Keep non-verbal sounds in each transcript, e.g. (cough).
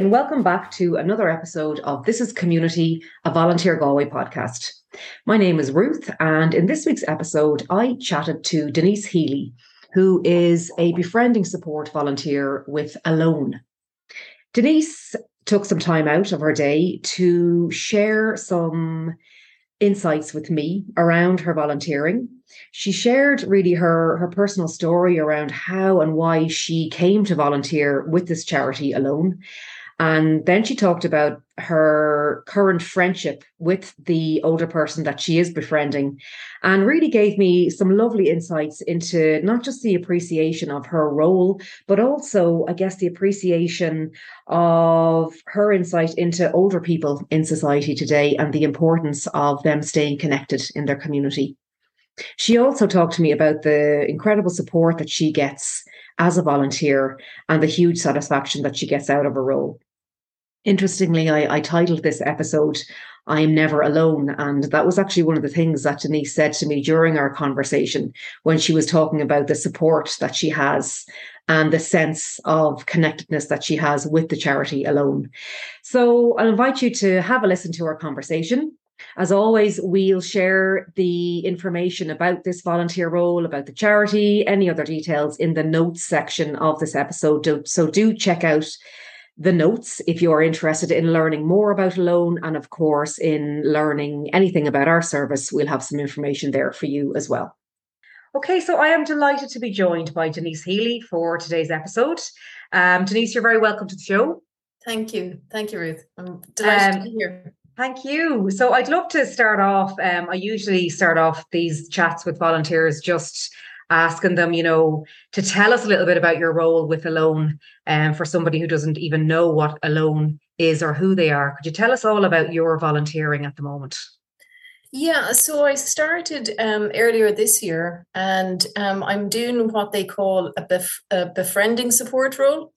and welcome back to another episode of This is Community, a Volunteer Galway podcast. My name is Ruth, and in this week's episode, I chatted to Denise Healy, who is a befriending support volunteer with Alone. Denise took some time out of her day to share some insights with me around her volunteering. She shared really her her personal story around how and why she came to volunteer with this charity alone. And then she talked about her current friendship with the older person that she is befriending and really gave me some lovely insights into not just the appreciation of her role, but also, I guess, the appreciation of her insight into older people in society today and the importance of them staying connected in their community. She also talked to me about the incredible support that she gets as a volunteer and the huge satisfaction that she gets out of her role. Interestingly, I, I titled this episode I'm Never Alone. And that was actually one of the things that Denise said to me during our conversation when she was talking about the support that she has and the sense of connectedness that she has with the charity alone. So I'll invite you to have a listen to our conversation. As always, we'll share the information about this volunteer role, about the charity, any other details in the notes section of this episode. So do check out the notes if you are interested in learning more about Alone. and, of course, in learning anything about our service. We'll have some information there for you as well. Okay, so I am delighted to be joined by Denise Healy for today's episode. Um, Denise, you're very welcome to the show. Thank you. Thank you, Ruth. I'm delighted um, to be here. Thank you. So I'd love to start off. Um, I usually start off these chats with volunteers just asking them, you know, to tell us a little bit about your role with Alone um, for somebody who doesn't even know what Alone is or who they are. Could you tell us all about your volunteering at the moment? Yeah, so I started um, earlier this year and um, I'm doing what they call a, bef- a befriending support role.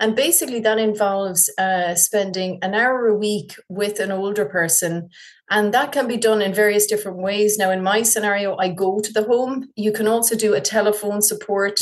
And basically, that involves uh, spending an hour a week with an older person. And that can be done in various different ways. Now, in my scenario, I go to the home. You can also do a telephone support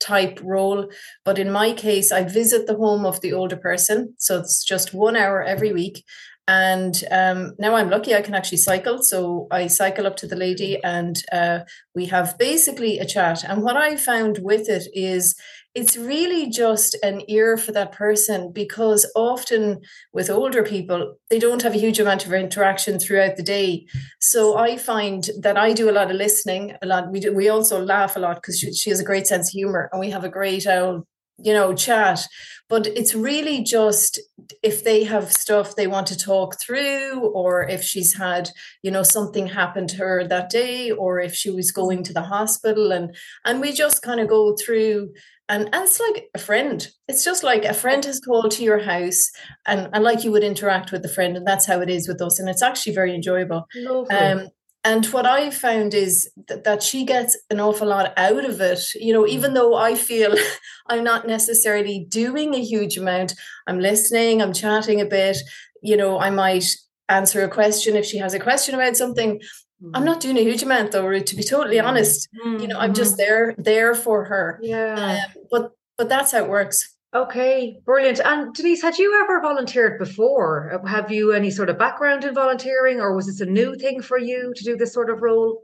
type role. But in my case, I visit the home of the older person. So it's just one hour every week. And um, now I'm lucky I can actually cycle. So I cycle up to the lady and uh, we have basically a chat. And what I found with it is it's really just an ear for that person because often with older people they don't have a huge amount of interaction throughout the day so i find that i do a lot of listening a lot we do we also laugh a lot because she, she, has a great sense of humor and we have a great old you know chat. But it's really just if they have stuff they want to talk through or if she's had you know something happened to her that day or if she was going to the hospital. And and we just kind of go through and, and it's like a friend. It's just like a friend has called to your house and, and like you would interact with the friend and that's how it is with us and it's actually very enjoyable. Um, and what i found is that, that she gets an awful lot out of it you know even mm. though i feel (laughs) i'm not necessarily doing a huge amount i'm listening i'm chatting a bit you know i might answer a question if she has a question about something I'm mm-hmm. not doing a huge amount though, to be totally honest. You know, I'm just there there for her. Yeah. Um, but but that's how it works. Okay, brilliant. And Denise, had you ever volunteered before? Have you any sort of background in volunteering, or was this a new thing for you to do this sort of role?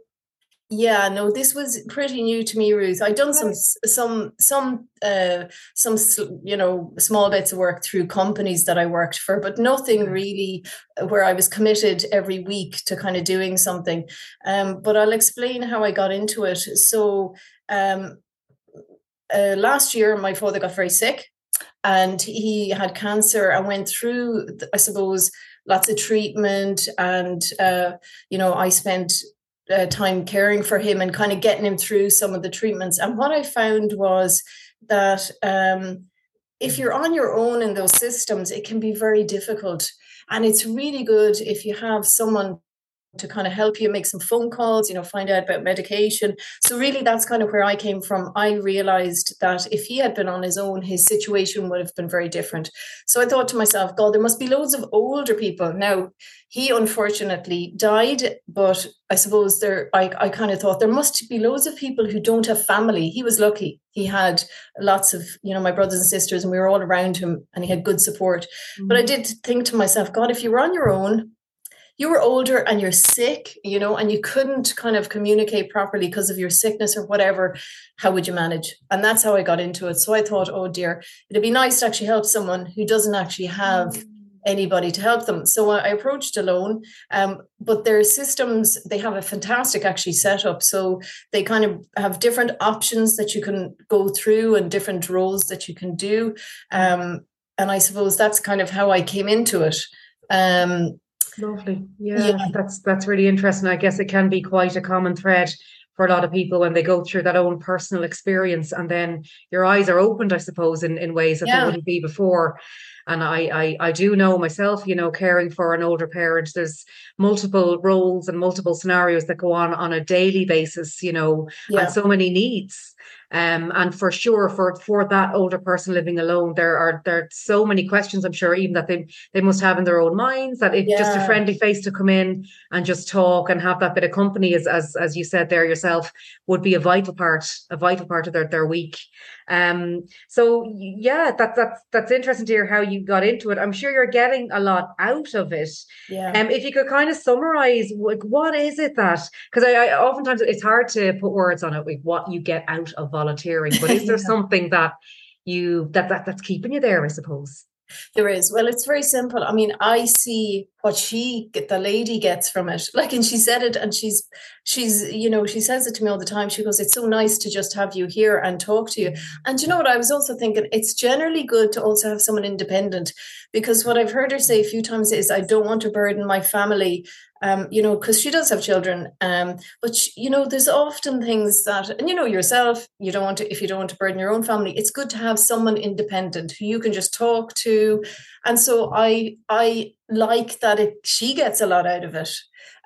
Yeah, no, this was pretty new to me, Ruth. I'd done some some some uh some you know small bits of work through companies that I worked for, but nothing really uh, where I was committed every week to kind of doing something. Um, but I'll explain how I got into it. So um, uh, last year, my father got very sick, and he had cancer and went through, I suppose, lots of treatment and uh, you know i spent uh, time caring for him and kind of getting him through some of the treatments. And what I found was that um, if you're on your own in those systems, it can be very difficult. And it's really good if you have someone to kind of help you make some phone calls, you know, find out about medication. So really that's kind of where I came from. I realized that if he had been on his own, his situation would have been very different. So I thought to myself, God, there must be loads of older people. Now, he unfortunately died, but I suppose there I, I kind of thought there must be loads of people who don't have family. He was lucky. He had lots of, you know, my brothers and sisters, and we were all around him and he had good support. Mm-hmm. But I did think to myself, God, if you were on your own, you were older and you're sick, you know, and you couldn't kind of communicate properly because of your sickness or whatever, how would you manage? And that's how I got into it. So I thought, oh dear, it'd be nice to actually help someone who doesn't actually have mm. anybody to help them. So I approached Alone, um, but their systems, they have a fantastic actually setup. So they kind of have different options that you can go through and different roles that you can do. Um, and I suppose that's kind of how I came into it. Um, Lovely. Yeah, yeah, that's that's really interesting. I guess it can be quite a common thread for a lot of people when they go through that own personal experience and then your eyes are opened, I suppose, in, in ways that yeah. they wouldn't be before. And I, I I do know myself, you know, caring for an older parent, there's multiple roles and multiple scenarios that go on on a daily basis, you know, yeah. and so many needs. Um, and for sure, for for that older person living alone, there are there are so many questions. I'm sure even that they they must have in their own minds. That if yeah. just a friendly face to come in and just talk and have that bit of company, as as as you said there yourself, would be a vital part a vital part of their their week. Um, so yeah, that that's that's interesting to hear how you got into it. I'm sure you're getting a lot out of it. Yeah. Um, if you could kind of summarize, like what is it that? Because I, I oftentimes it's hard to put words on it, like what you get out of volunteering. But is there (laughs) yeah. something that you that, that that's keeping you there? I suppose. There is. Well, it's very simple. I mean, I see what she the lady gets from it. Like, and she said it, and she's she's you know she says it to me all the time. She goes, "It's so nice to just have you here and talk to you." Mm. And you know what? I was also thinking it's generally good to also have someone independent because what I've heard her say a few times is, "I don't want to burden my family um, you know, because she does have children. Um, but she, you know, there's often things that, and you know yourself, you don't want to if you don't want to burden your own family. It's good to have someone independent who you can just talk to, and so I I like that it she gets a lot out of it.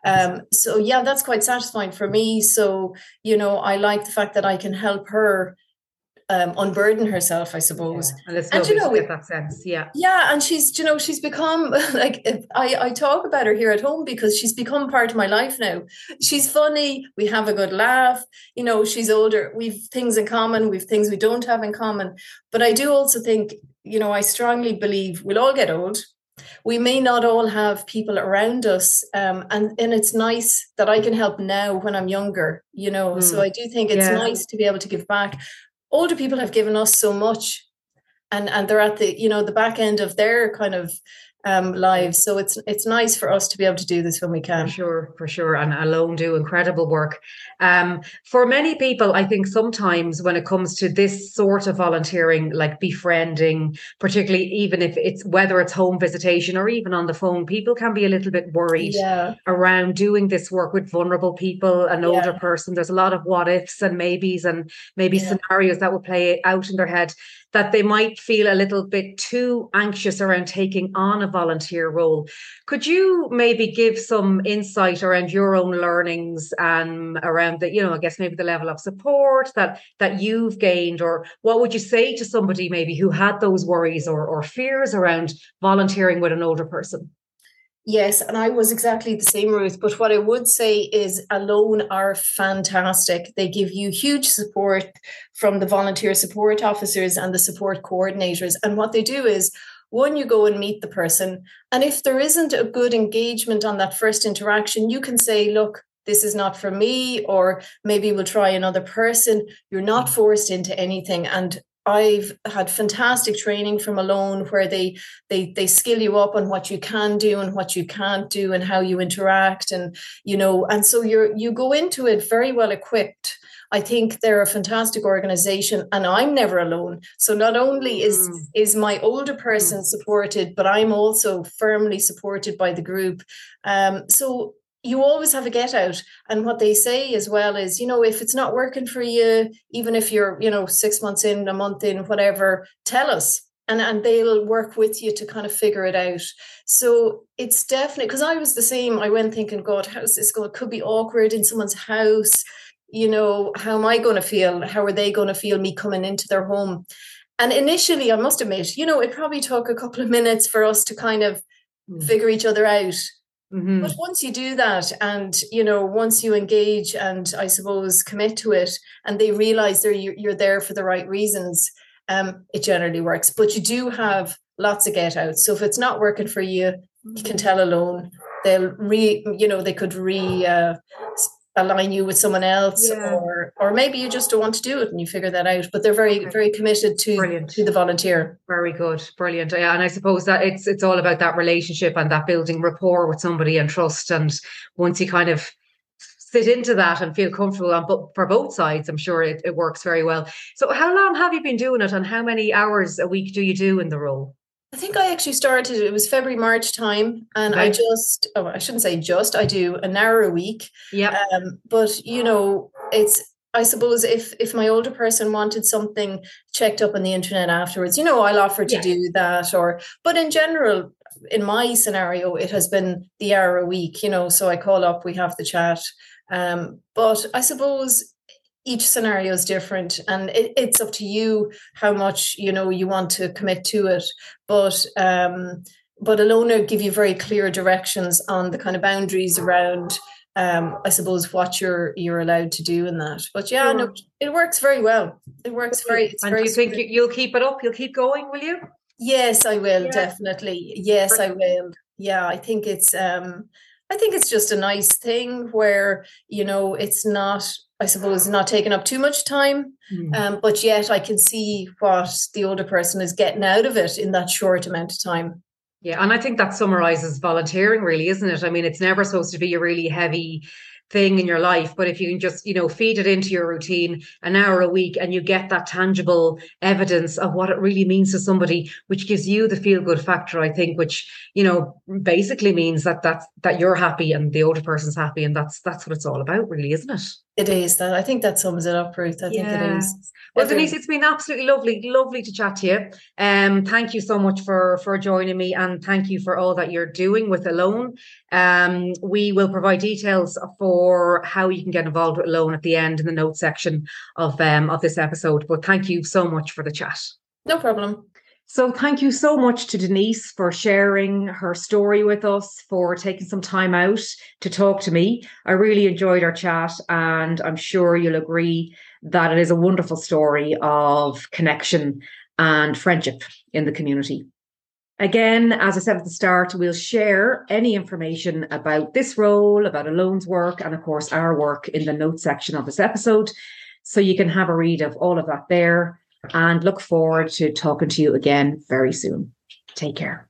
Um, so yeah, that's quite satisfying for me. So you know, I like the fact that I can help her um, unburden herself, I suppose. Yeah. And, and you know, get that sense, yeah, yeah. And she's, you know, she's become (laughs) like I, I talk about her here at home because she's become part of my life now. She's funny. We have a good laugh. You know, she's older. We've things in common. We've things we don't have in common. But I do also think, you know, I strongly believe we'll all get old. We may not all have people around us, um, and and it's nice that I can help now when I'm younger. You know, mm. so I do think it's yeah. nice to be able to give back older people have given us so much and and they're at the you know the back end of their kind of um, lives. So it's it's nice for us to be able to do this when we can. For sure, for sure, and alone do incredible work. Um, for many people, I think sometimes when it comes to this sort of volunteering, like befriending, particularly even if it's whether it's home visitation or even on the phone, people can be a little bit worried yeah. around doing this work with vulnerable people, an yeah. older person. There's a lot of what ifs and maybes and maybe yeah. scenarios that will play out in their head that they might feel a little bit too anxious around taking on a volunteer role. Could you maybe give some insight around your own learnings and around the, you know, I guess maybe the level of support that that you've gained, or what would you say to somebody maybe who had those worries or, or fears around volunteering with an older person? Yes, and I was exactly the same, Ruth. But what I would say is Alone are fantastic. They give you huge support from the volunteer support officers and the support coordinators. And what they do is one, you go and meet the person. And if there isn't a good engagement on that first interaction, you can say, look, this is not for me, or maybe we'll try another person. You're not forced into anything. And I've had fantastic training from Alone where they they they skill you up on what you can do and what you can't do and how you interact and you know and so you're you go into it very well equipped. I think they're a fantastic organization and I'm never alone. So not only is mm. is my older person mm. supported, but I'm also firmly supported by the group. Um, so you always have a get out and what they say as well is you know if it's not working for you even if you're you know six months in a month in whatever tell us and and they'll work with you to kind of figure it out so it's definitely because i was the same i went thinking god how's this going it could be awkward in someone's house you know how am i going to feel how are they going to feel me coming into their home and initially i must admit you know it probably took a couple of minutes for us to kind of mm. figure each other out Mm-hmm. But once you do that, and you know, once you engage and I suppose commit to it, and they realize they're you're there for the right reasons, um, it generally works. But you do have lots of get out. So if it's not working for you, you can mm-hmm. tell alone. They'll re, you know, they could re uh, align you with someone else, yeah. or or maybe you just don't want to do it and you figure that out. But they're very very committed to Brilliant. to the volunteer. Very good, brilliant. Yeah, and I suppose that it's it's all about that relationship and that building rapport with somebody and trust. And once you kind of sit into that and feel comfortable on but for both sides i'm sure it, it works very well so how long have you been doing it and how many hours a week do you do in the role I think I actually started, it was February, March time. And I just, oh, I shouldn't say just, I do an hour a week. Yeah. Um, but, you know, it's, I suppose if if my older person wanted something checked up on the internet afterwards, you know, I'll offer to yeah. do that. Or, but in general, in my scenario, it has been the hour a week, you know. So I call up, we have the chat, um, but I suppose each scenario is different and it, it's up to you how much you know you want to commit to it. But um but Alone give you very clear directions on the kind of boundaries around um i suppose what you're you're allowed to do in that. But yeah sure. no it works very well. It works very and very you think you'll keep it up you'll keep going will you? Yes i will yeah. definitely. Yes i will. Yeah i think it's um I think it's just a nice thing where, you know, it's not, I suppose, not taking up too much time, mm. um, but yet I can see what the older person is getting out of it in that short amount of time. Yeah, and I think that summarizes volunteering, really, isn't it? I mean, it's never supposed to be a really heavy thing in your life but if you can just you know feed it into your routine an hour a week and you get that tangible evidence of what it really means to somebody which gives you the feel good factor i think which you know basically means that that's that you're happy and the older person's happy and that's that's what it's all about really isn't it it is that I think that sums it up, Ruth. I yeah. think it is. Well, Denise, it's been absolutely lovely, lovely to chat to you. Um, thank you so much for for joining me, and thank you for all that you're doing with Alone. Um, we will provide details for how you can get involved with Alone at the end in the notes section of um of this episode. But thank you so much for the chat. No problem. So, thank you so much to Denise for sharing her story with us, for taking some time out to talk to me. I really enjoyed our chat, and I'm sure you'll agree that it is a wonderful story of connection and friendship in the community. Again, as I said at the start, we'll share any information about this role, about Alone's work, and of course, our work in the notes section of this episode. So you can have a read of all of that there and look forward to talking to you again very soon. Take care.